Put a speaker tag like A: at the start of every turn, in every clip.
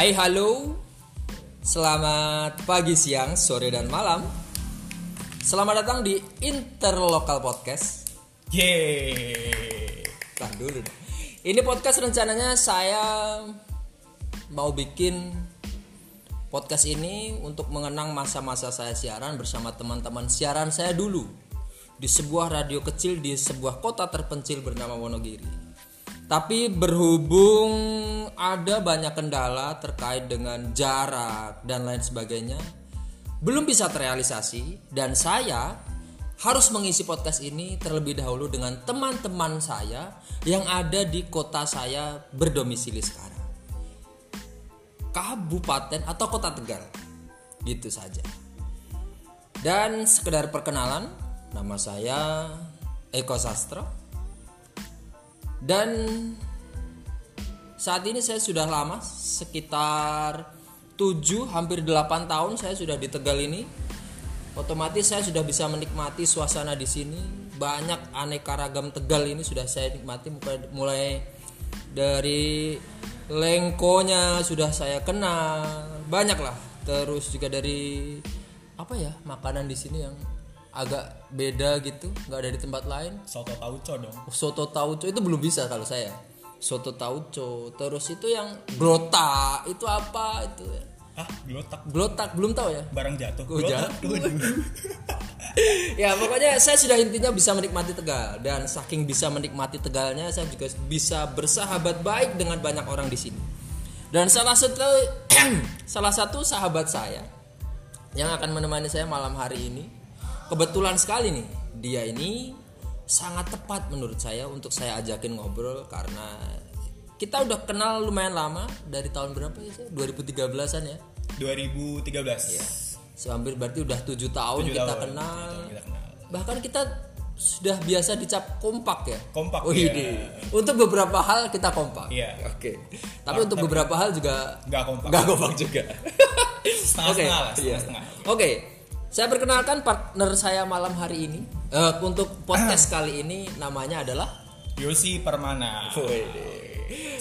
A: Hai halo Selamat pagi, siang, sore, dan malam Selamat datang di Interlokal Podcast
B: Yeay.
A: Tahan dulu deh. Ini podcast rencananya saya mau bikin podcast ini untuk mengenang masa-masa saya siaran bersama teman-teman siaran saya dulu di sebuah radio kecil di sebuah kota terpencil bernama Wonogiri. Tapi berhubung ada banyak kendala terkait dengan jarak dan lain sebagainya, belum bisa terrealisasi dan saya harus mengisi podcast ini terlebih dahulu dengan teman-teman saya yang ada di kota saya berdomisili sekarang. Kabupaten atau Kota Tegal. Gitu saja. Dan sekedar perkenalan, nama saya Eko Sastro. Dan saat ini saya sudah lama sekitar 7 hampir 8 tahun saya sudah di Tegal ini. Otomatis saya sudah bisa menikmati suasana di sini. Banyak aneka ragam Tegal ini sudah saya nikmati mulai- dari lengkonya sudah saya kenal. Banyak lah. Terus juga dari apa ya makanan di sini yang agak beda gitu, nggak ada di tempat lain
B: Soto tauco dong.
A: soto tauco itu belum bisa kalau saya soto tauco terus itu yang brota itu apa itu
B: Ah, gelotak.
A: glotak belum tahu ya
B: Barang jatuh.
A: Oh,
B: Gelotak.
A: jatuh. Ya pokoknya saya sudah intinya bisa menikmati tegal dan saking bisa menikmati tegalnya saya juga bisa bersahabat baik dengan banyak orang di sini dan salah satu salah satu sahabat saya yang akan menemani saya malam hari ini kebetulan sekali nih dia ini sangat tepat menurut saya untuk saya ajakin ngobrol karena kita udah kenal lumayan lama dari tahun berapa ya saya 2013an ya
B: 2013.
A: Iya. Sehampir berarti udah tujuh tahun kita
B: tahun,
A: kenal.
B: kita kenal.
A: Bahkan kita sudah biasa dicap kompak ya.
B: Kompak,
A: Oh, ini. Untuk beberapa hal kita kompak.
B: Iya.
A: Oke. Tapi untuk beberapa hal juga
B: Nggak kompak.
A: nggak kompak juga.
B: Setengah-setengah lah,
A: iya.
B: setengah-setengah.
A: Oke. Saya perkenalkan partner saya malam hari ini. Eh, untuk podcast kali ini namanya adalah
B: Yosi Permana.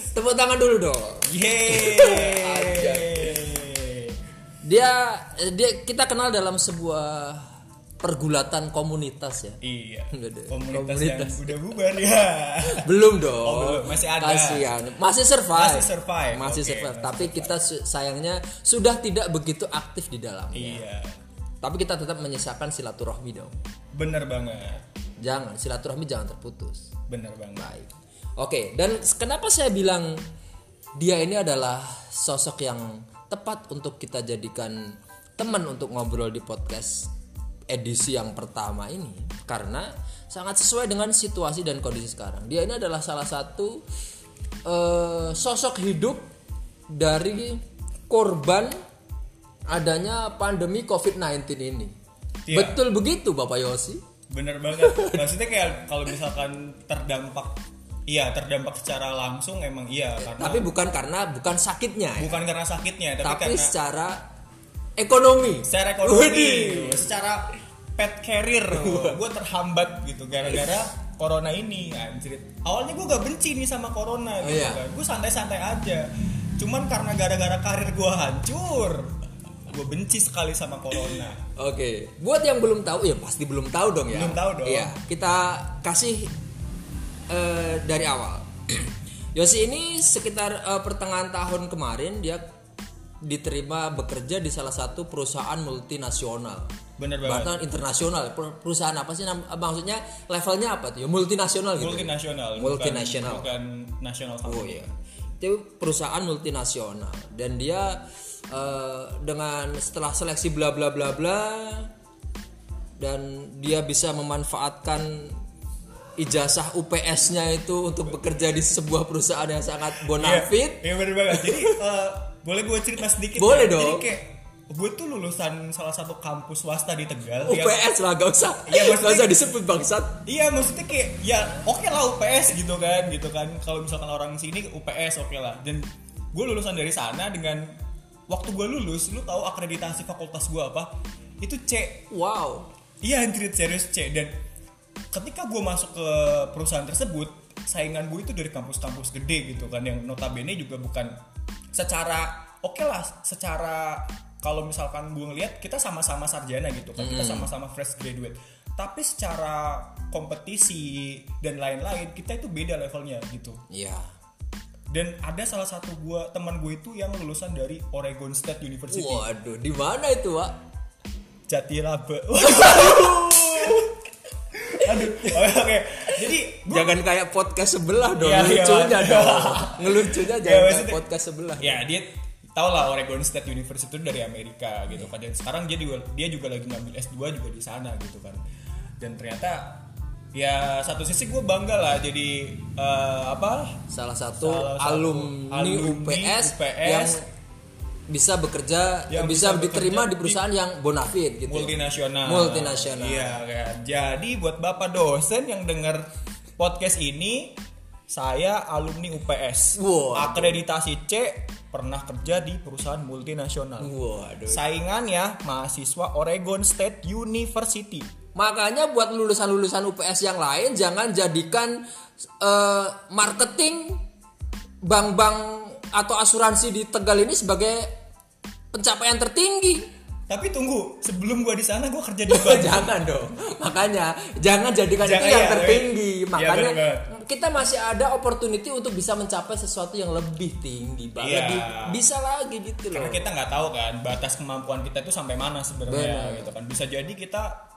A: Tepuk tangan dulu dong.
B: Yeay.
A: Dia dia kita kenal dalam sebuah pergulatan komunitas ya.
B: Iya. Komunitas,
A: Komunitas.
B: yang udah bubar ya.
A: belum dong
B: Oh, belum. Masih ada.
A: Kasihan. masih survive
B: Masih survive.
A: masih
B: Oke,
A: survive
B: masih
A: tapi kita su- sayangnya sudah tidak begitu aktif di dalamnya
B: iya.
A: Tapi kita tetap menyisakan silaturahmi dong
B: Bener banget.
A: jangan silaturahmi jangan terputus
B: Bener banget.
A: baik oke dan kenapa saya bilang dia ini adalah sosok yang tepat untuk kita jadikan teman untuk ngobrol di podcast edisi yang pertama ini karena sangat sesuai dengan situasi dan kondisi sekarang. Dia ini adalah salah satu eh, sosok hidup dari korban adanya pandemi COVID-19 ini.
B: Iya.
A: Betul begitu Bapak Yosi?
B: Bener banget. Maksudnya kayak kalau misalkan terdampak Iya terdampak secara langsung emang iya karena
A: Tapi bukan karena bukan sakitnya ya.
B: bukan karena sakitnya tapi,
A: tapi
B: karena
A: secara ekonomi.
B: secara ekonomi secara pet carrier gue terhambat gitu gara-gara corona ini anjir awalnya gue gak benci nih sama corona gitu
A: iya.
B: kan gue santai-santai aja cuman karena gara-gara karir gue hancur gue benci sekali sama corona
A: Oke, buat yang belum tahu ya pasti belum tahu dong ya.
B: Belum tahu dong.
A: Iya, kita kasih eh, dari awal. Yosi ini sekitar eh, pertengahan tahun kemarin dia diterima bekerja di salah satu perusahaan multinasional.
B: bener banget
A: Bahkan internasional. Per- Perusahaan apa sih nam- maksudnya levelnya apa tuh? Ya multinasional gitu.
B: multinasional bukan-
A: Multinasional.
B: bukan, nasional
A: Oh iya. Itu perusahaan multinasional dan dia eh, dengan setelah seleksi bla bla bla bla dan dia bisa memanfaatkan ijazah UPS-nya itu untuk bekerja di sebuah perusahaan yang sangat
B: Iya,
A: bonafit.
B: iya bener banget jadi eh, boleh gue cerita sedikit
A: Boleh
B: ya?
A: dong.
B: jadi kayak gue tuh lulusan salah satu kampus swasta di Tegal yang-
A: UPS lah gak usah.
B: Iya,
A: Gak usah disebut bangsat.
B: Iya maksudnya kayak ya oke lah UPS gitu kan gitu kan kalau misalkan orang sini UPS oke lah dan gue lulusan dari sana dengan waktu gue lulus lu tahu akreditasi fakultas gue apa? Itu C.
A: Wow.
B: iya anjir serius C. Dan ketika gue masuk ke perusahaan tersebut saingan gue itu dari kampus-kampus gede gitu kan yang notabene juga bukan secara oke lah secara kalau misalkan gue ngeliat kita sama-sama sarjana gitu kan kita sama-sama fresh graduate. Tapi secara kompetisi dan lain-lain kita itu beda levelnya gitu.
A: Iya.
B: Dan ada salah satu gua teman gue itu yang lulusan dari Oregon State University
A: Waduh, di mana itu, Pak?
B: Jatiraba aduh oke oke jadi gua
A: Jangan kayak podcast sebelah dong,
B: Iya, iya,
A: ngelucunya
B: Mas.
A: dong. Ngelucunya jangan kayak
B: maksudnya-
A: podcast sebelah.
B: ya dia tau lah Oregon State University itu dari Amerika gitu kan dan sekarang dia juga dia juga lagi ngambil S2 juga di sana gitu kan dan ternyata ya satu sisi gue bangga lah jadi eh, apa
A: Salah satu
B: Salah satu
A: alumni,
B: alumni
A: UPS,
B: UPS
A: yang bisa bekerja,
B: Yang
A: bisa,
B: bisa
A: diterima di perusahaan yang bonafide gitu.
B: multinasional
A: Multinasional.
B: iya kan jadi buat bapak dosen yang dengar podcast ini saya alumni UPS
A: Wow.
B: akreditasi C pernah kerja di perusahaan multinasional
A: Waduh.
B: saingannya mahasiswa Oregon State University
A: Makanya buat lulusan-lulusan UPS yang lain jangan jadikan eh, marketing bank-bank atau asuransi di Tegal ini sebagai pencapaian tertinggi.
B: tapi tunggu sebelum gua di sana gua kerja di bank
A: jangan dong. Makanya jangan jadikan
B: Jangan,
A: itu yang
B: iya,
A: tertinggi.
B: iya.
A: Makanya
B: bener
A: kita masih ada opportunity untuk bisa mencapai sesuatu yang lebih tinggi, Pak.
B: Iya.
A: Lebih bisa lagi gitu loh.
B: karena kita nggak tahu kan batas kemampuan kita itu sampai mana sebenarnya
A: Benar.
B: gitu kan bisa jadi kita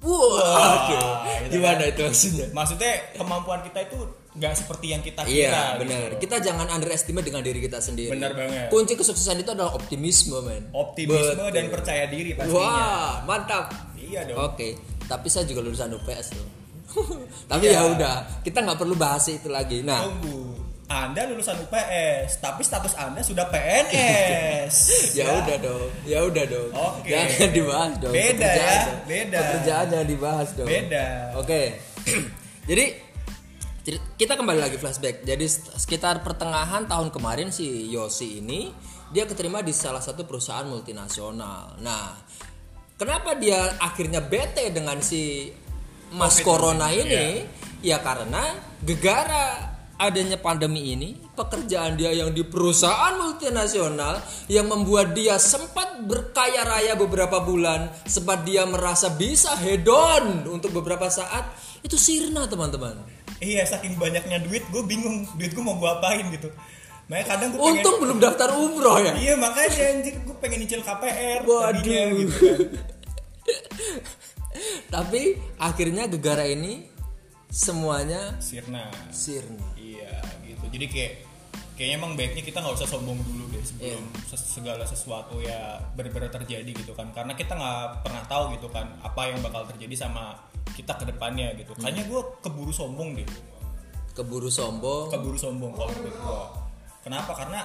A: Wah, oke.
B: gitu
A: Gimana itu maksudnya?
B: maksudnya kemampuan kita itu nggak seperti yang kita kira
A: Iya
B: gitu
A: benar.
B: loh.
A: Kita jangan underestimate dengan diri kita sendiri.
B: Benar banget.
A: Kunci kesuksesan itu adalah optimisme, men.
B: optimisme
A: Betul.
B: dan percaya diri pastinya
A: Wah, mantap.
B: iya dong
A: Oke, tapi saya juga lulusan UPS loh. tapi
B: Iya.
A: ya udah, kita nggak perlu bahas itu lagi. Nah,
B: tunggu anda lulusan UPS tapi status anda sudah PNS
A: ya udah dong, ya udah dong.
B: Oke.
A: Jangan dibahas dong.
B: Beda ya,
A: dong.
B: beda.
A: Pekerjaan jangan dibahas dong.
B: Beda.
A: Oke. Jadi kita kembali lagi flashback. Jadi sekitar pertengahan tahun kemarin si Yosi ini dia keterima di salah satu perusahaan multinasional. Nah, kenapa dia akhirnya bete dengan si Mas
B: Covid
A: Corona
B: ini,
A: ini? Ya karena gegara adanya pandemi ini, pekerjaan dia yang di perusahaan multinasional yang membuat dia sempat berkaya raya beberapa bulan, sempat dia merasa bisa hedon untuk beberapa saat, itu sirna teman-teman.
B: iya saking banyaknya duit gue bingung duit gue mau gue apain gitu makanya kadang gue pengen
A: Untung belum daftar umroh ya.
B: iya makanya anjir gue pengen nyicil KPR
A: Waduh.
B: tadinya gitu kan
A: Tapi akhirnya gegara ini semuanya
B: Sirna
A: sirna.
B: Iya gitu jadi kayak kayaknya emang baiknya kita nggak usah sombong dulu deh sebelum
A: Iya.
B: ses- segala sesuatu ya benar-benar terjadi gitu kan karena kita nggak pernah tahu gitu kan apa yang bakal terjadi sama kita ke depannya gitu
A: Hmm.
B: kayaknya gue keburu sombong deh
A: Keburu sombong.
B: keburu sombong kalau menurut gue kenapa karena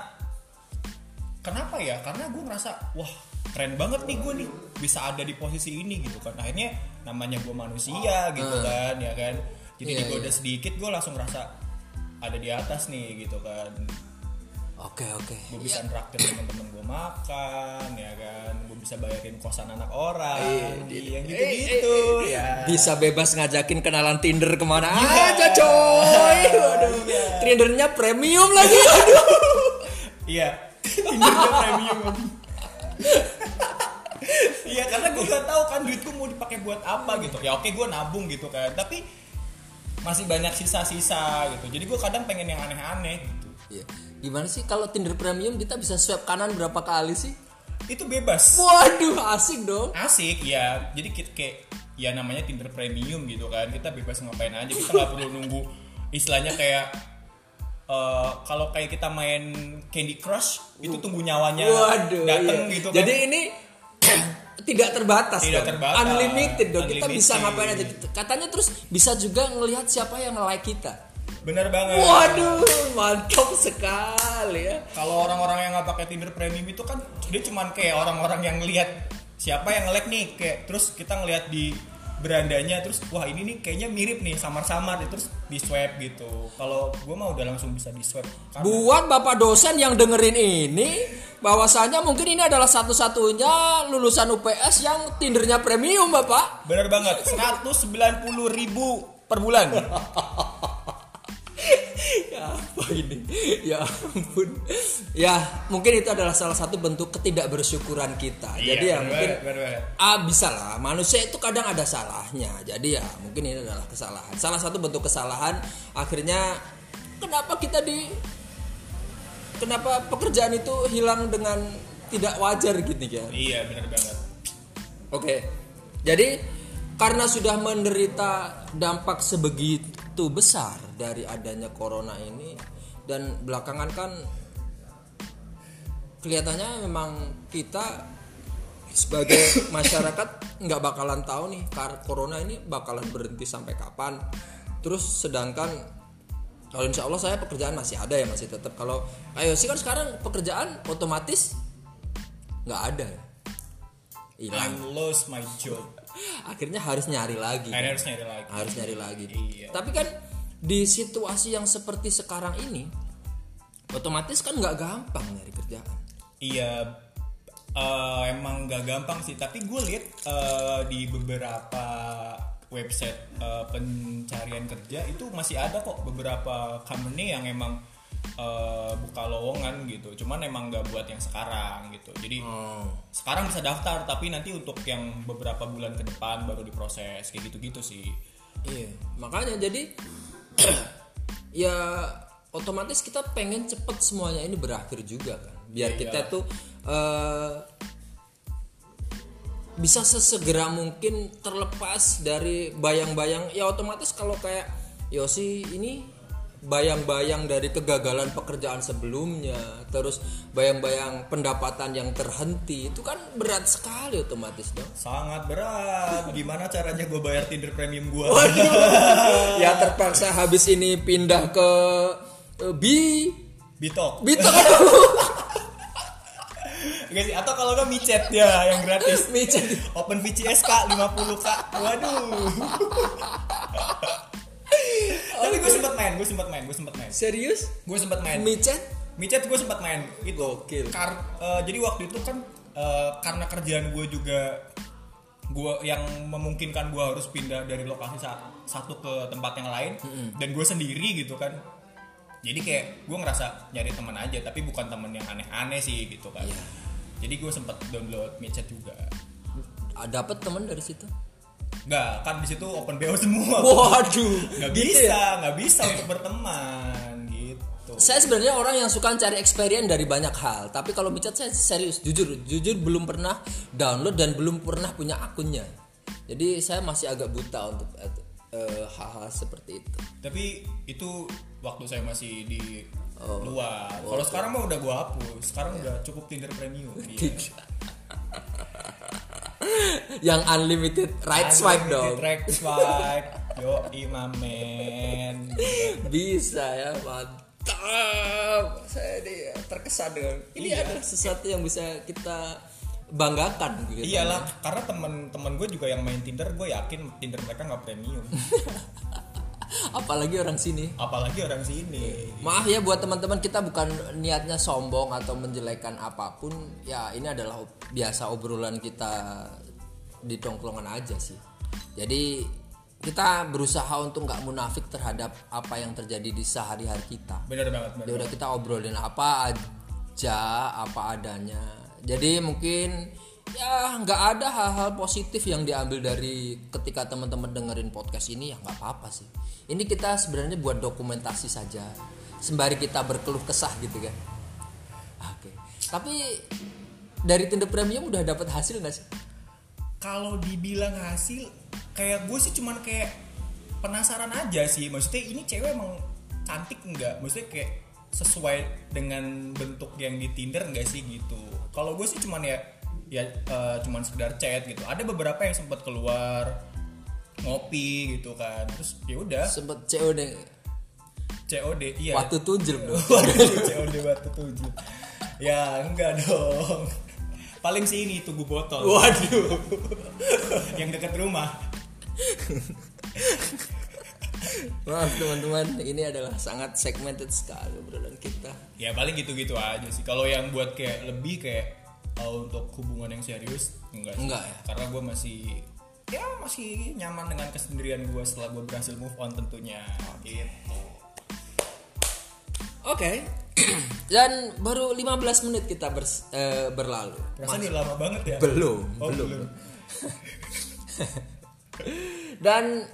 B: kenapa ya karena gue ngerasa wah keren banget nih gue nih bisa ada di posisi ini gitu kan akhirnya namanya gue manusia gitu
A: Hmm.
B: kan ya kan jadi
A: Iya,
B: digoda
A: iya.
B: sedikit gue langsung ngerasa ada di atas nih gitu kan
A: Oke, oke.
B: gue bisa nraktir temen-temen gue makan ya kan gue bisa bayarin kosan anak orang yang gitu gitu ya
A: Bisa bebas ngajakin kenalan Tinder ke mana aja coy. Waduh. Tindernya premium lagi. Aduh.
B: Iya. Tindernya premium. Iya karena gue gak tahu kan duitku mau dipakai buat apa gitu. Ya oke gue nabung gitu kan. Tapi masih banyak sisa-sisa gitu. Jadi gue kadang pengen yang aneh-aneh gitu.
A: Iya. Gimana sih kalau Tinder premium kita bisa swipe kanan berapa kali sih?
B: Itu bebas.
A: Waduh, asik dong.
B: Asik ya. Jadi kita kayak ya namanya Tinder premium gitu kan. Kita bebas ngapain aja. Kita nggak perlu nunggu istilahnya kayak eh, kalau kayak kita main Candy Crush itu tunggu nyawanya
A: Waduh.
B: dateng
A: iya.
B: gitu kan.
A: Jadi ini tidak terbatas
B: Tidak
A: dong.
B: terbatas.
A: Unlimited dong. Kita
B: Unlimited.
A: bisa ngapain aja. Katanya terus bisa juga ngelihat siapa yang like kita.
B: bener banget.
A: Waduh, mantap sekali ya.
B: kalau orang-orang yang nggak pakai Tinder Premium itu kan dia cuman kayak orang-orang yang ngelihat siapa yang nge-like nih kayak terus kita ngelihat di berandanya terus wah ini nih kayaknya mirip nih samar-samar terus di swipe gitu kalau gue mah udah langsung bisa di swipe karena
A: Buat bapak dosen yang dengerin ini, bahwasanya mungkin ini adalah satu-satunya lulusan UPS yang Tindernya premium, bapak.
B: bener banget. 190 ribu per bulan.
A: Apa ini. Ya ampun. Ya mungkin itu adalah salah satu bentuk ketidakbersyukuran kita. Jadi ya
B: bener
A: mungkin
B: bener banget.
A: ah bisa lah. Manusia itu kadang ada salahnya. Jadi ya mungkin ini adalah kesalahan. Salah satu bentuk kesalahan akhirnya kenapa kita di kenapa pekerjaan itu hilang dengan tidak wajar gitu ya
B: iya bener banget
A: Oke. Jadi karena sudah menderita dampak sebegitu besar dari adanya corona ini dan belakangan kan kelihatannya memang kita sebagai masyarakat nggak bakalan tahu nih corona ini bakalan berhenti sampai kapan. Terus sedangkan kalau insya Allah saya pekerjaan masih ada ya masih tetap. Kalau ayo sih kan sekarang pekerjaan otomatis nggak ada. Hilang.
B: I'm lost my job.
A: Akhirnya harus nyari lagi.
B: Akhirnya harus nyari lagi.
A: Harus nyari lagi.
B: Iya.
A: tapi kan di situasi yang seperti sekarang ini otomatis kan nggak gampang nyari kerjaan.
B: Iya, eh, emang gak gampang sih. Tapi gue lihat eh, di beberapa website eh, pencarian kerja itu masih ada kok beberapa company yang emang eh, buka lowongan gitu. Cuman emang gak buat yang sekarang gitu. Jadi
A: oh.
B: sekarang bisa daftar, tapi nanti untuk yang beberapa bulan ke depan baru diproses kayak gitu-gitu sih.
A: iya makanya jadi ya otomatis kita pengen cepet semuanya ini berakhir juga kan biar
B: Iya.
A: kita tuh eh, bisa sesegera mungkin terlepas dari bayang-bayang ya otomatis kalau kayak Yosi ini bayang-bayang dari kegagalan pekerjaan sebelumnya terus bayang-bayang pendapatan yang terhenti itu kan berat sekali otomatis dong
B: Sangat berat. Gimana caranya gue bayar Tinder premium gue?
A: ya terpaksa habis ini pindah ke eh, bi
B: Bitok.
A: Bitok
B: Oke sih, atau kalau nggak micet ya yang gratis.
A: micet
B: Open VCS kak 50 kak. Waduh. Tapi gue sempet main, gue sempet main, gue sempet main.
A: serius
B: Gue sempet main.
A: micet
B: Micet gue sempet main. Itu.
A: Gokil.
B: Kar- eh, jadi waktu itu kan eh, karena kerjaan gue juga gue yang memungkinkan gue harus pindah dari lokasi sa- satu ke tempat yang lain dan gue sendiri gitu kan jadi kayak gue ngerasa nyari teman aja tapi bukan temen yang aneh-aneh sih gitu kan
A: Iya.
B: Jadi gue sempet download micet juga.
A: Ah, dapat teman dari situ?
B: Nggak, kan di situ open BO semua.
A: Waduh.
B: Nggak
A: gitu
B: bisa
A: ya?
B: nggak bisa untuk berteman gitu.
A: Saya sebenarnya orang yang suka cari experience dari banyak hal. Tapi kalau micet saya serius jujur jujur belum pernah download dan belum pernah punya akunnya. Jadi saya masih agak buta untuk eh, hal-hal seperti itu.
B: Tapi itu waktu saya masih di
A: Oh.
B: luar kalau sekarang mah udah gua hapus. Sekarang udah cukup Tinder premium iya.
A: yang unlimited right swipe dong.
B: right swipe. Yo imamen
A: bisa ya mantap. Saya ini terkesan dengan ini
B: Iya.
A: adalah sesuatu yang bisa kita banggakan gitu
B: iyalah karena temen-temen gue juga yang main Tinder gue yakin Tinder mereka nggak premium
A: apalagi orang sini.
B: Apalagi orang sini.
A: Maaf ya buat teman-teman kita bukan niatnya sombong atau menjelekan apa pun. Ya ini adalah ob- biasa obrolan kita di tongkrongan aja sih. Jadi kita berusaha untuk nggak munafik terhadap apa yang terjadi di sehari-hari kita.
B: Bener banget bener
A: ya udah kita obrolin apa aja apa adanya. Jadi mungkin ya nggak ada hal-hal positif yang diambil dari ketika teman-teman dengerin podcast ini ya nggak apa-apa sih. Ini kita sebenarnya buat dokumentasi saja sembari kita berkeluh kesah gitu kan. Oke tapi dari Tinder Premium udah dapat hasil nggak sih?
B: Kalau dibilang hasil kayak gue sih cuman kayak penasaran aja sih. Maksudnya ini cewek emang cantik nggak? Maksudnya kayak sesuai dengan bentuk yang di Tinder enggak sih gitu? Kalau gue sih cuman ya ya eh, cuman sekedar chat gitu. Ada beberapa yang sempat keluar ngopi gitu kan. Terus ya udah.
A: Sempet COD
B: COD iya.
A: Waktu tunjil dong
B: COD batu tujuh ya enggak dong. Paling sih ini tugu botol.
A: Waduh.
B: Yang dekat rumah.
A: Maaf teman-teman. Ini adalah sangat segmented sekali obrolan kita.
B: Ya paling gitu-gitu aja sih. Kalau yang buat kayak lebih kayak uh, untuk hubungan yang serius enggak sih.
A: Enggak ya?
B: karena gue masih ya masih nyaman dengan kesendirian gue setelah gue berhasil move on tentunya gitu
A: Oke. Dan baru 15 menit kita bers- eh, berlalu.
B: Rasanya udah lama banget ya.
A: Belum,
B: Oh,
A: belum.
B: belum.
A: Dan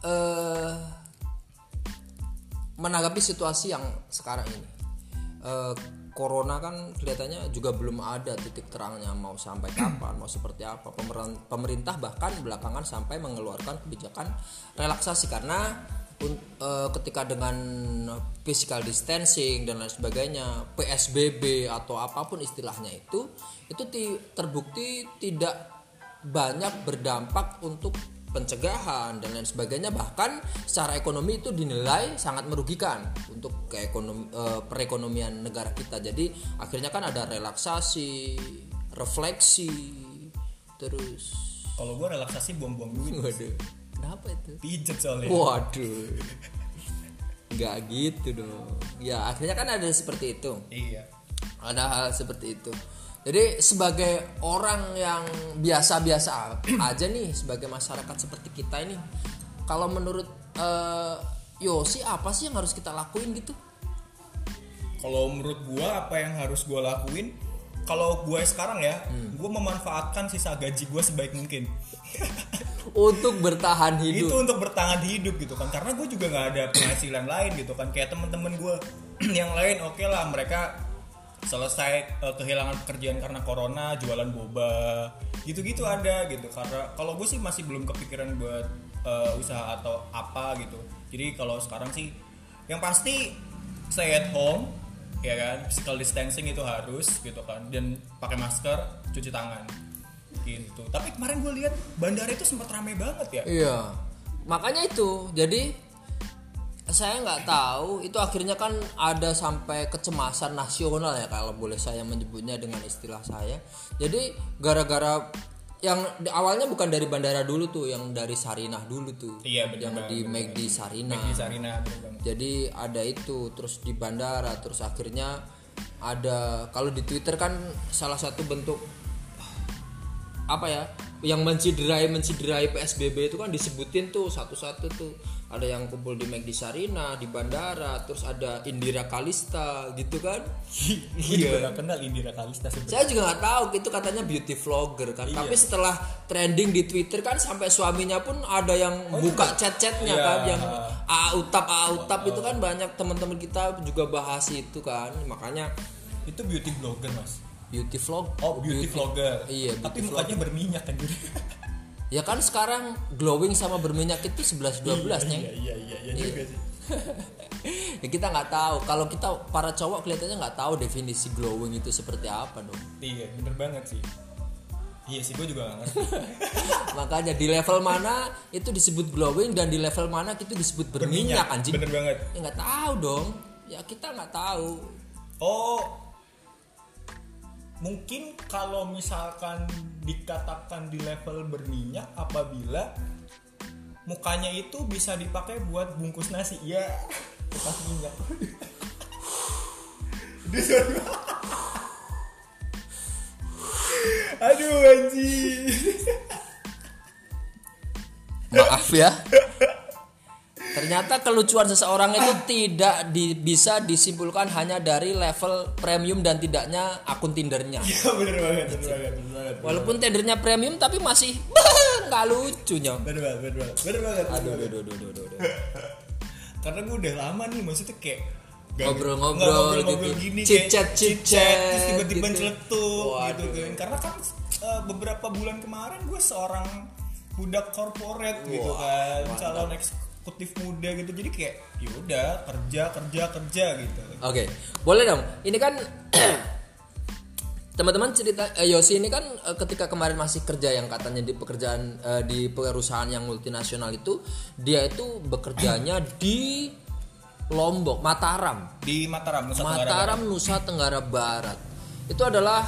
A: eh menanggapi situasi yang sekarang ini. Eh, corona kan kelihatannya juga belum ada titik terangnya mau sampai kapan, mau seperti apa. Pemerintah bahkan belakangan sampai mengeluarkan kebijakan relaksasi karena eh, ketika dengan physical distancing dan lain sebagainya, PSBB atau apa pun istilahnya itu, itu ti- terbukti tidak banyak berdampak untuk pencegahan dan lain sebagainya. Bahkan secara ekonomi itu dinilai sangat merugikan untuk ke ekonomi, eh, perekonomian negara kita. Jadi akhirnya kan ada relaksasi refleksi terus
B: Kalau gue relaksasi buang-buang duit,
A: waduh kenapa itu?
B: Pijet soalnya.
A: waduh. Nggak gitu dong. Ya akhirnya kan ada seperti itu.
B: Iya.
A: ada hal seperti itu jadi sebagai orang yang biasa-biasa aja nih sebagai masyarakat seperti kita ini kalau menurut eh, Yosi apa sih yang harus kita lakuin gitu
B: Kalau menurut gua apa yang harus gua lakuin? Kalau gue sekarang ya,
A: Hmm.
B: gue memanfaatkan sisa gaji gue sebaik mungkin.
A: untuk bertahan
B: itu
A: hidup
B: untuk bertahan hidup gitu kan karena gue juga nggak ada penghasilan lain gitu kan kayak temen-temen gue yang lain oke lah mereka selesai eh, kehilangan pekerjaan karena corona jualan boba gitu-gitu ada gitu. Karena kalau gue sih masih belum kepikiran buat eh, usaha atau apa gitu. Jadi kalau sekarang sih yang pasti stay at home ya kan? Physical distancing itu harus gitu kan. Dan pakai masker cuci tangan gitu. Tapi kemarin gue lihat bandara itu sempat ramai banget ya.
A: Iya. Makanya itu jadi saya nggak tahu. Itu akhirnya kan ada sampai kecemasan nasional ya kalau boleh saya menyebutnya dengan istilah saya. Jadi gara-gara yang di- awalnya bukan dari bandara dulu tuh yang dari Sarinah dulu tuh.
B: Iya, benar
A: yang di McD Sarinah.
B: Di Sarina bener banget.
A: jadi ada itu terus di bandara terus akhirnya ada kalau di Twitter kan salah satu bentuk apa ya yang menciderai menciderai PSBB itu kan disebutin tuh satu-satu tuh ada yang kumpul di McD Sarina di bandara terus ada Indira Kalista gitu kan
B: Gue juga gak kenal Indira Kalista sebenarnya.
A: saya juga nggak tahu itu katanya beauty vlogger kan tapi setelah trending di Twitter kan sampai suaminya pun ada yang buka chat-chatnya
B: Iya.
A: kan yang a utap a utap itu kan banyak teman-teman kita juga bahas itu kan makanya
B: Itu beauty blogger mas.
A: beauty vlog
B: Oh beauty, vlogger.
A: iya
B: Tapi
A: beauty
B: mukanya berminyak kan.
A: ya kan sekarang glowing sama berminyak itu 11 12 nih
B: Iya iya iya iya juga sih.
A: ya kita nggak tahu kalau kita para cowok kelihatannya nggak tahu definisi glowing itu seperti apa dong
B: Iya bener banget sih. Iya sih gue juga gak ngerti.
A: makanya di level mana itu disebut glowing dan di level mana itu disebut berminyak, anjing
B: Bener banget.
A: ya nggak tahu dong ya kita nggak tahu
B: Oh mungkin kalau misalkan dikatakan di level berminyak apabila mukanya itu bisa dipakai buat bungkus nasi. Ya bekas minyak. Aduh anjing.
A: Maaf ya ternyata kelucuan seseorang itu tidak di- bisa disimpulkan hanya dari level premium dan tidaknya akun tindernya.
B: Ya bener banget bener banget bener banget.
A: Walaupun tindernya premium tapi masih nggak lucunya
B: bener banget bener banget bener banget
A: aduh aduh aduh aduh, aduh, aduh.
B: karena gue udah lama nih maksudnya kayak
A: Ngobrol-ngobrol gitu.
B: gini
A: chit-chat
B: terus tiba-tiba
A: gitu.
B: celetuk gitu kan. Karena kan eh, beberapa bulan kemarin gue seorang budak corporate gitu kan calon eksekutif muda gitu jadi kayak yaudah kerja kerja kerja gitu
A: Oke, boleh dong. Ini kan teman-teman cerita eh, Yosi ini kan eh, ketika kemarin masih kerja yang katanya di pekerjaan eh, di perusahaan yang multinasional itu dia itu bekerjanya di Lombok, Mataram.
B: di Mataram Nusa Tenggara
A: Mataram Nusa Tenggara Barat. Itu adalah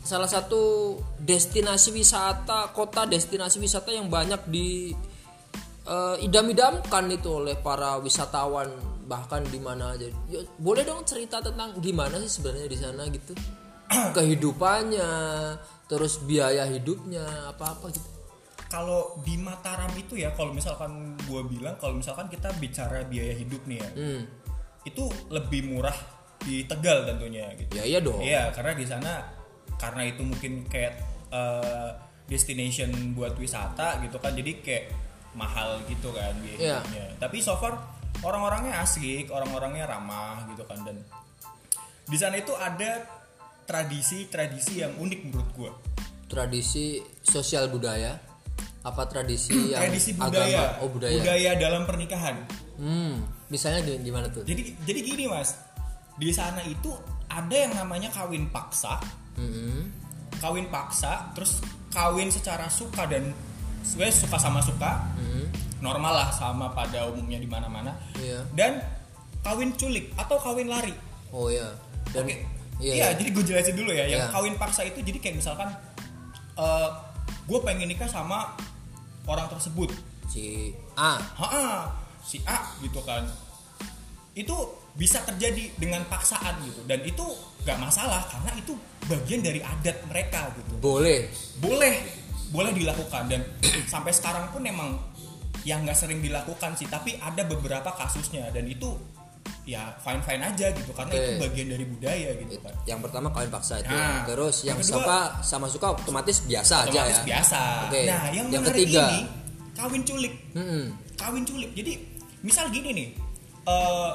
A: salah satu destinasi wisata, kota destinasi wisata yang banyak di eh, idam-idamkan itu oleh para wisatawan bahkan di mana aja. Ya, boleh dong cerita tentang gimana sih sebenarnya di sana gitu. Kehidupannya, terus biaya hidupnya apa-apa gitu.
B: kalau di Mataram itu ya kalau misalkan gue bilang kalau misalkan kita bicara biaya hidup nih ya
A: Hmm.
B: itu lebih murah di Tegal tentunya gitu
A: Ya iya dong.
B: Iya, karena di sana karena itu mungkin kayak eh, destination buat wisata gitu kan, jadi kayak mahal gitu kan biayanya. Tapi so far orang-orangnya asik, orang-orangnya ramah gitu kan dan di sana itu ada tradisi-tradisi yang unik menurut gua.
A: Tradisi sosial budaya apa tradisi yang
B: Tradisi budaya,
A: agama? Oh budaya.
B: dalam pernikahan.
A: Hmm, misalnya gi- gimana tuh?
B: Jadi jadi gini mas, di sana itu ada yang namanya kawin paksa,
A: Mm-mm.
B: kawin paksa, terus kawin secara suka dan sebenarnya suka sama suka,
A: Mm-mm.
B: normal lah sama pada umumnya di mana-mana.
A: Iya.
B: Dan kawin culik atau kawin lari.
A: Oh ya. Dan
B: Oke.
A: iya,
B: Iya,
A: iya.
B: jadi gue jelasin dulu ya. Yang
A: Iya.
B: kawin paksa itu jadi kayak misalkan eh gue pengen nikah sama orang tersebut.
A: si A.
B: Ha, si A gitu kan. Itu bisa terjadi dengan paksaan gitu dan itu gak masalah karena itu bagian dari adat mereka gitu.
A: Boleh.
B: Boleh, boleh dilakukan dan sampai sekarang pun emang yang nggak sering dilakukan sih, tapi ada beberapa kasusnya dan itu ya fine fine aja gitu karena
A: Oke.
B: itu bagian dari budaya gitu kan.
A: Yang pertama kawin paksa itu.
B: Nah,
A: Terus yang
B: yang kedua-
A: suka sama suka otomatis biasa aja
B: Otomatis
A: ya.
B: biasa.
A: Oke.
B: Nah, yang,
A: Yang ketiga.
B: ini kawin culik.
A: Mm-mm.
B: Kawin culik. Jadi misal gini nih, eh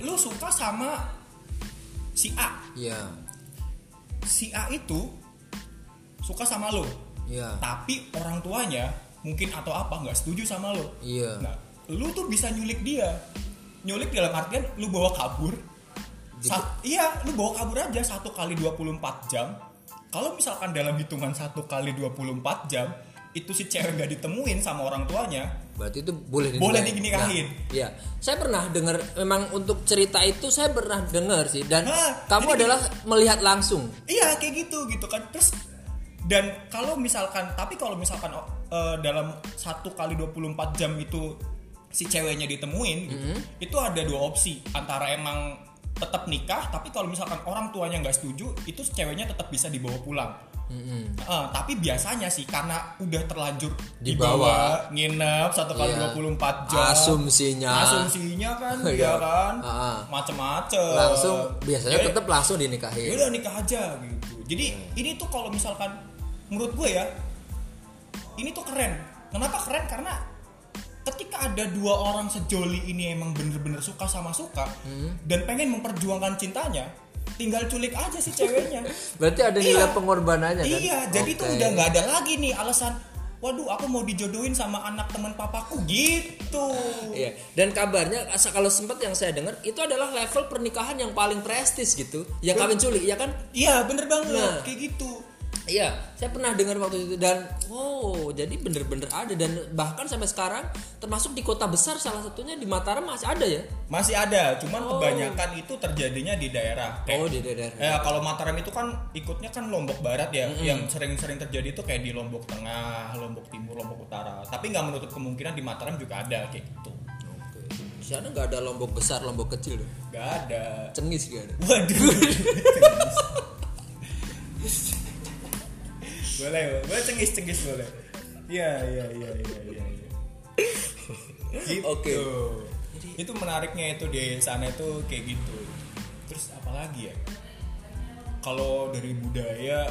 B: lu suka sama si A,
A: Iya.
B: si A itu suka sama lo,
A: Iya.
B: tapi orang tuanya mungkin atau apa nggak setuju sama lo.
A: Iya.
B: Nah, lu tuh bisa nyulik dia. Nyulik dalam artian lu bawa kabur.
A: Gitu.
B: Sa- iya, lu bawa kabur aja satu kali 24 jam. Kalau misalkan dalam hitungan satu kali 24 jam itu si cewek nggak ditemuin sama orang tuanya,
A: Berarti itu boleh dinikahin.
B: Boleh dinikahin.
A: Nah, Iya. Saya pernah dengar memang untuk cerita itu saya pernah dengar sih dan
B: Hah,
A: kamu adalah melihat langsung.
B: iya kayak gitu gitu kan. Terus dan kalau misalkan tapi kalau misalkan eh, dalam satu kali 24 jam itu si ceweknya ditemuin gitu, itu ada dua opsi. Antara emang tetap nikah tapi kalau misalkan orang tuanya nggak setuju itu ceweknya tetap bisa dibawa pulang
A: Mm-mm.
B: Eh, tapi biasanya sih karena udah terlanjur
A: Dibawa.
B: dibawa, nginep satu kali
A: Iya.
B: 24 jam
A: Asumsinya.
B: asumsinya kan
A: Iya.
B: ya kan
A: Ah.
B: macem-macem
A: Langsung biasanya
B: Jadi,
A: tetap langsung
B: ya
A: dinikahin.
B: udah nikah aja gitu jadi ini tuh kalau misalkan menurut gue ya ini tuh keren kenapa keren karena ketika ada dua orang sejoli ini emang bener-bener suka sama suka dan pengen memperjuangkan cintanya tinggal culik aja si ceweknya
A: Berarti ada nilai
B: Iya.
A: pengorbanannya kan?
B: iya jadi tuh udah nggak ada lagi nih alasan waduh aku mau dijodohin sama anak teman papaku gitu
A: Iya. Dan kabarnya asa- kalau sempat yang saya dengar itu adalah level pernikahan yang paling prestis gitu. Yang kawin culik ya kan?
B: iya bener banget
A: Nah.
B: kayak gitu
A: Iya, saya pernah dengar waktu itu dan wow, jadi bener-bener ada dan bahkan sampai sekarang termasuk di kota besar salah satunya di Mataram masih ada ya.
B: masih ada cuman
A: Oh.
B: kebanyakan itu terjadinya di daerah Kayak-
A: Oh, di daerah.
B: Ya kalau Mataram itu kan ikutnya kan Lombok Barat ya, yang sering-sering terjadi itu kayak di Lombok Tengah, Lombok Timur, Lombok Utara. Tapi nggak menutup kemungkinan di Mataram juga ada kayak gitu.
A: Oke. Di sana nggak ada lombok besar, lombok kecil. loh.
B: Gak ada.
A: Cengis gak ada.
B: Waduh. boleh, boleh cengis cengis boleh. Iya iya iya iya iya. iya. Gitu.
A: Oke.
B: Itu menariknya itu di sana itu kayak gitu. Terus apa lagi ya? Kalau dari budaya,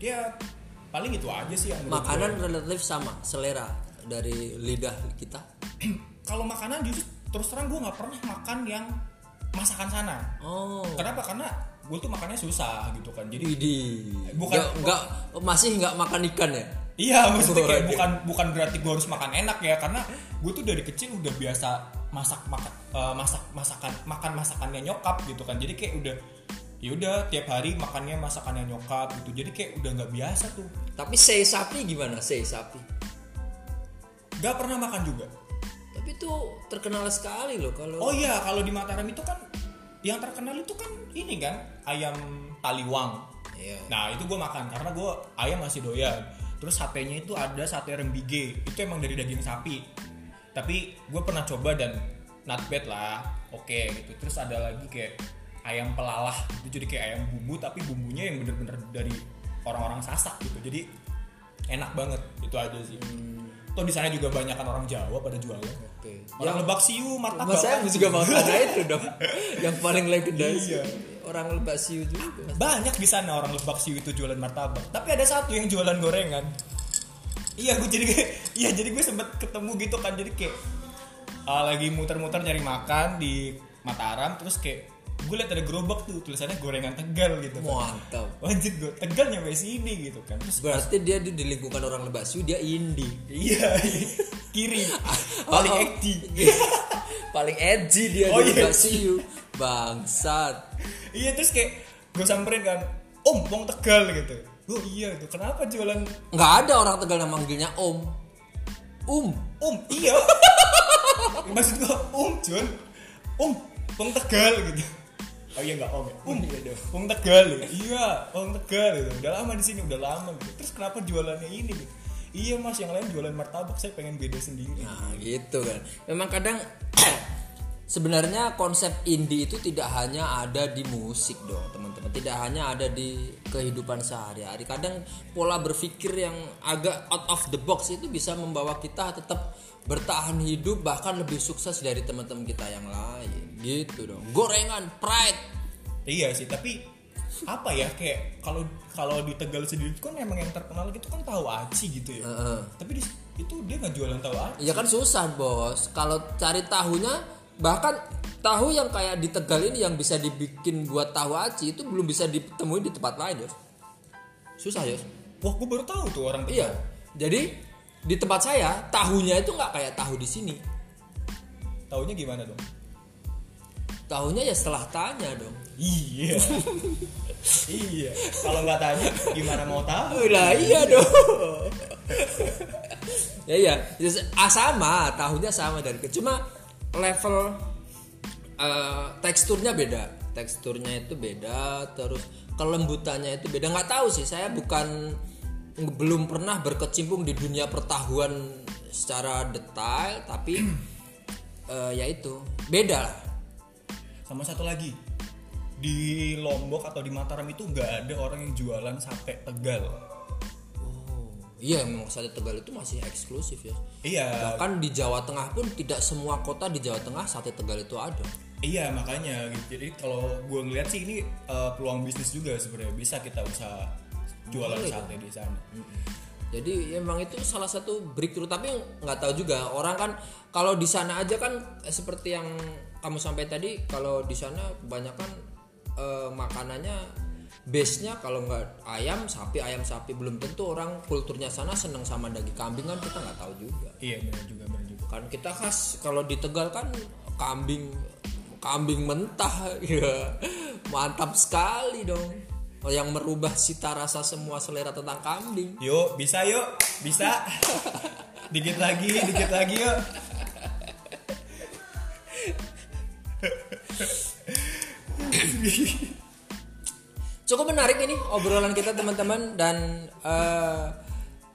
B: ya paling itu aja sih yang
A: Makanan
B: gue.
A: relatif sama, selera dari lidah kita.
B: Kalau makanan justru terus terang gue nggak pernah makan yang masakan sana.
A: Oh.
B: Kenapa? Karena gue tuh makannya susah gitu kan. Jadi
A: Widih.
B: Bukan-
A: Nggak- nggak masih nggak makan ikan ya?
B: Iya maksudnya kayak
A: Waduh.
B: bukan bukan berarti gue harus makan enak ya karena gue tuh dari kecil udah biasa masak makan eh, masak masakan makan masakannya nyokap gitu kan jadi kayak udah ya udah tiap hari makannya masakannya nyokap gitu jadi kayak udah nggak biasa tuh
A: Tapi sei sapi gimana? Sei sapi.
B: nggak pernah makan juga
A: Tapi itu terkenal sekali loh kalau
B: oh iya kalau di Mataram itu kan yang terkenal itu kan ini kan ayam taliwang
A: Iya.
B: Nah itu gue makan karena gue ayam masih doyan. Terus satenya itu ada sate rembige. Itu emang dari daging sapi. Tapi gue pernah coba dan not bad lah. Oke gitu. Terus ada lagi kayak ayam pelalah. Itu jadi kayak ayam bumbu tapi bumbunya yang bener-bener dari orang-orang sasak gitu. Jadi enak banget itu aja sih. Toh di sana juga banyak kan orang Jawa pada jualan.
A: Oke.
B: Orang lebak siu, martabak.
A: Mas saya juga mau tanya itu dong. Yang paling legendaris.
B: Iya.
A: Orang lebak siu juga.
B: Banyak di sana orang lebak siu itu jualan martabak. Tapi ada satu yang jualan gorengan. Iya, gue jadi iya jadi gue sempet ketemu gitu kan jadi kayak ah, lagi muter-muter nyari makan di Mataram terus kayak gue liat ada gerobak tuh tulisannya gorengan Tegal gitu. Kan.
A: Mantap.
B: Wajib gue Tegal nyampe sini gitu kan. Terus
A: Berarti dia di, di lingkungan orang lebak siu dia indie.
B: iya kiri paling
A: Oh.
B: ekti.
A: paling edgy dia
B: Oh,
A: di
B: iya.
A: lebak siu. Bangsat.
B: Iya terus kayak gue samperin kan, Om, Wong Tegal gitu. Oh iya tuh, kenapa jualan
A: nggak ada orang Tegal yang manggilnya Om. Um.
B: Om? Iya. Maksud gue, Om Jun, Om, Wong Tegal gitu. Oh iya nggak Om ya? Om, Wong Tegal ya? Iya, Wong Tegal gitu. Udah lama di sini, udah lama gitu. Terus kenapa jualannya ini gitu? Iya mas, yang lain jualan martabak, saya pengen beda sendiri.
A: Nah gitu kan. Memang kadang sebenarnya konsep indie itu tidak hanya ada di musik dong teman-teman. Tidak hanya ada di kehidupan sehari-hari. Kadang pola berpikir yang agak out of the box itu bisa membawa kita tetap bertahan hidup bahkan lebih sukses dari teman-teman kita yang lain. Gitu dong. Gorengan pride.
B: Iya sih, tapi apa ya kayak kalau kalau di Tegal sendiri kan emang yang terkenal gitu kan tahu aci gitu ya.
A: Heeh.
B: Tapi di, itu dia nggak jualan tahu aci.
A: Ya kan susah bos. Kalau cari tahunya bahkan tahu yang kayak di Tegal ini yang bisa dibikin buat tahu aci itu belum bisa ditemuin di tempat lain Yos. Susah Yos.
B: Wah, gue baru tahu tuh orang Tegal.
A: Iya. Jadi di tempat saya tahunya itu nggak kayak tahu di sini.
B: Taunya gimana dong?
A: Tahunya ya setelah tanya dong.
B: Iya. iya. Kalau nggak tanya, gimana mau tahu?
A: Oh, lah iya dong. ya iya, ah, sama, tahunya sama dari kecil. Cuma level eh, teksturnya beda. Teksturnya itu beda, terus kelembutannya itu beda. Nggak tahu sih, saya bukan belum pernah berkecimpung di dunia pertahuan secara detail, tapi eh, ya itu beda lah.
B: Sama satu lagi. Di Lombok atau di Mataram itu nggak ada orang yang jualan sate Tegal.
A: Iya, memang sate Tegal itu masih eksklusif ya.
B: Iya.
A: Bahkan di Jawa Tengah pun tidak semua kota di Jawa Tengah sate Tegal itu ada.
B: Iya makanya gitu. Jadi kalau gue ngeliat sih ini eh, peluang bisnis juga sebenarnya bisa kita usaha jualan
A: Boleh
B: sate di sana.
A: Jadi emang itu salah satu breakthrough tapi nggak tahu juga orang kan kalau di sana aja kan eh, seperti yang kamu sampaikan tadi kalau di sana kebanyakan eh, makanannya base-nya kalau nggak ayam sapi ayam sapi belum tentu orang kulturnya sana seneng sama daging kambing kan kita nggak tahu juga
B: Iya benar juga benar juga.
A: kan kita khas kalau di Tegal kan kambing kambing mentah ya mantap sekali dong yang merubah cita rasa semua selera tentang kambing
B: Yuk bisa yuk bisa. dikit lagi dikit lagi yuk.
A: cukup menarik ini obrolan kita teman-teman dan eh,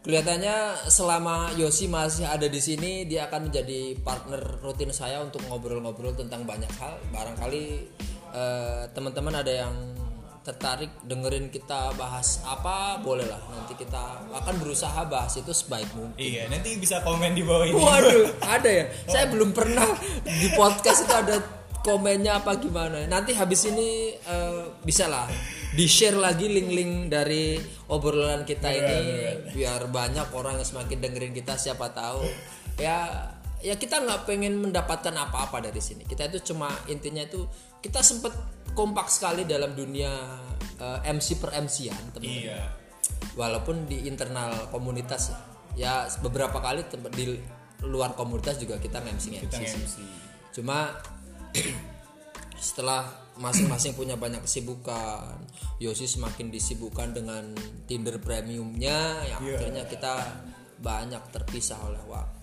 A: kelihatannya selama Yosi masih ada di sini dia akan menjadi partner rutin saya untuk ngobrol-ngobrol tentang banyak hal barangkali eh, teman-teman ada yang tertarik dengerin kita bahas apa boleh lah nanti kita akan berusaha bahas itu sebaik mungkin
B: Iya nanti bisa komen di bawah ini.
A: Waduh, ada ya. Saya belum pernah di podcast itu ada komennya apa gimana. Nanti habis ini eh, bisa lah di share lagi link-link dari obrolan kita ini biar banyak orang yang semakin dengerin kita siapa tahu ya ya kita nggak pengen mendapatkan apa-apa dari sini kita itu cuma intinya itu kita sempet kompak sekali dalam dunia eh, MC per MC-an teman-teman
B: Iya.
A: walaupun di internal komunitas ya ya beberapa kali di luar komunitas juga kita nge-MC
B: Kita
A: sih.
B: MC.
A: cuma setelah masing-masing punya banyak kesibukan Yosi semakin disibukkan dengan Tinder premiumnya ya
B: Iya.
A: akhirnya kita banyak terpisah oleh waktu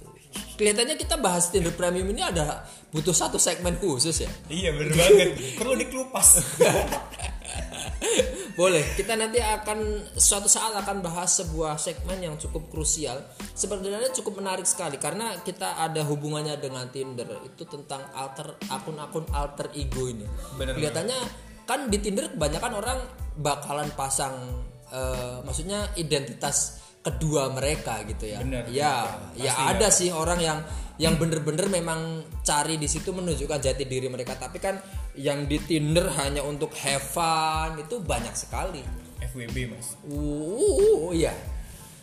A: kelihatannya kita bahas Tinder premium ini ada butuh satu segmen khusus ya
B: Iya bener banget. Perlu dikelupas.
A: Boleh, kita nanti akan suatu saat akan bahas sebuah segmen yang cukup krusial. Sebenarnya cukup menarik sekali karena kita ada hubungannya dengan Tinder. Itu tentang alter akun-akun alter ego ini.
B: Bener
A: Kelihatannya kan di Tinder kebanyakan orang bakalan pasang eh, maksudnya identitas kedua mereka gitu ya.
B: Bener,
A: ya,
B: bener.
A: ya ada
B: ya.
A: sih orang yang yang bener-bener memang cari di situ menunjukkan jati diri mereka. Tapi kan yang di Tinder hanya untuk have fun itu banyak sekali.
B: FWB mas
A: Uh, iya.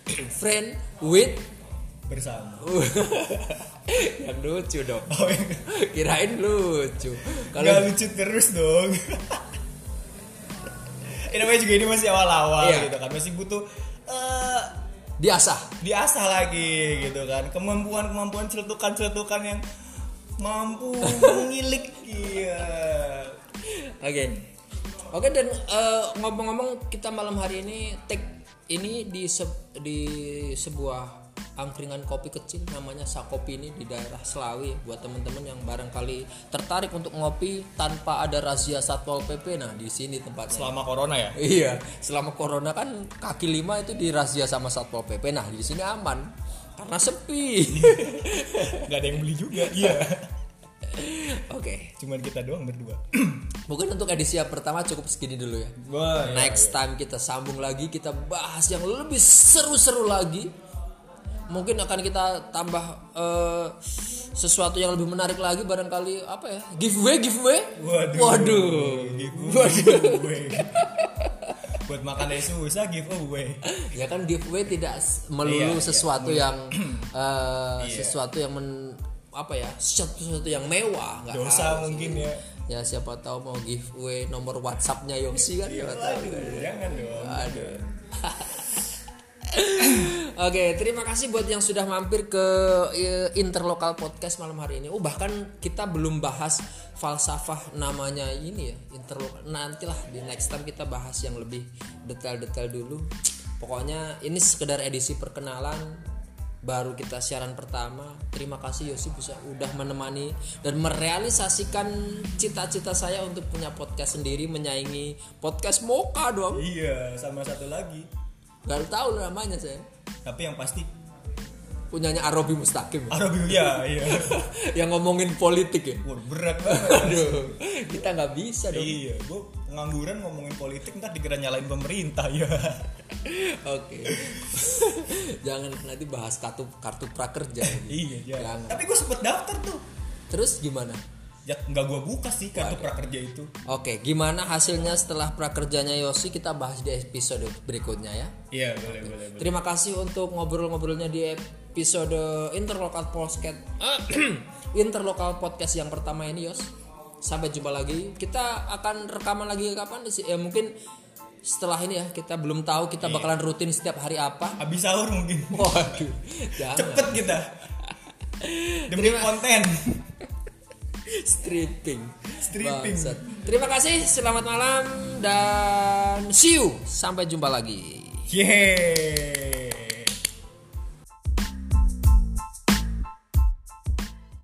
A: Friend with
B: bersama
A: yang lucu dong.
B: oh, iya.
A: Kirain lucu. Kalau
B: lucu terus dong ini namanya juga ini masih awal-awal
A: Iya.
B: gitu kan masih butuh eh,
A: diasah.
B: diasah lagi gitu kan kemampuan-kemampuan celetukan-celetukan yang mampu mengilik iya
A: Oke. Oke dan eh, ngomong-ngomong kita malam hari ini take ini di se- di sebuah angkringan kopi kecil namanya Sakopi ini di daerah Selawi buat teman-teman yang barangkali tertarik untuk ngopi tanpa ada razia Satpol PP nah di sini tempatnya.
B: selama corona ya
A: Iya, selama corona kan kaki lima itu dirazia sama Satpol PP. Nah, di sini aman karena sepi.
B: nggak ada yang beli juga iya
A: Oke.
B: cuman kita doang berdua
A: Mungkin untuk edisi yang pertama cukup segini dulu ya.
B: Wah, iya,
A: Next time kita sambung lagi, kita bahas yang lebih seru-seru lagi. Mungkin akan kita tambah eh, sesuatu yang lebih menarik lagi barangkali apa ya? Giveaway, giveaway.
B: Waduh.
A: Waduh.
B: giveaway buat makan dari susah giveaway
A: Ya kan giveaway tidak melulu
B: Iya, iya.
A: sesuatu yang eh, sesuatu yang men, apa ya? Sesuatu, sesuatu yang mewah, nggak
B: dosa
A: harus.
B: mungkin ya
A: Ya siapa tahu mau giveaway nomor WhatsAppnya Yosi kan? nggak tahu.
B: Aduh, jangan dong
A: Aduh. Oke, terima kasih buat yang sudah mampir ke Interlokal Podcast malam hari ini. Oh, bahkan kita belum bahas falsafah namanya ini ya, Interlokal. Nantilah di next time kita bahas yang lebih detail-detail dulu. Pokoknya ini sekedar edisi perkenalan baru kita siaran pertama. Terima kasih Yosi bisa udah menemani dan merealisasikan cita-cita saya untuk punya podcast sendiri menyaingi podcast Moka dong.
B: iya sama satu lagi
A: Gak tahu namanya saya.
B: tapi yang pasti
A: Punyanya Arobi Mustaqim.
B: Arabi ya iya
A: yang ngomongin politik ya.
B: Wah, berat banget
A: Aduh, kita nggak bisa dong.
B: iya gue pengangguran ngomongin politik ntar dikira nyalain pemerintah ya
A: Oke. Jangan nanti bahas kartu kartu prakerja.
B: iya jangan.
A: Jangan.
B: tapi gue sempet daftar tuh
A: Terus gimana?
B: Ya nggak gue buka sih kartu prakerja itu
A: Oke, gimana hasilnya setelah prakerjanya Yosi kita bahas di episode berikutnya ya.
B: iya boleh boleh boleh
A: Terima kasih untuk ngobrol-ngobrolnya di episode Interlokal Podcast Interlokal Podcast yang pertama ini Yos. Sampai jumpa lagi. Kita akan rekaman lagi kapan sih? Ya mungkin setelah ini ya kita belum tahu kita bakalan rutin setiap hari apa.
B: habis sahur mungkin
A: Waduh,
B: cepet kita demi konten
A: stripping.
B: Stripping.
A: Bangsat. Terima kasih, selamat malam dan see you. Sampai jumpa lagi.
B: yeay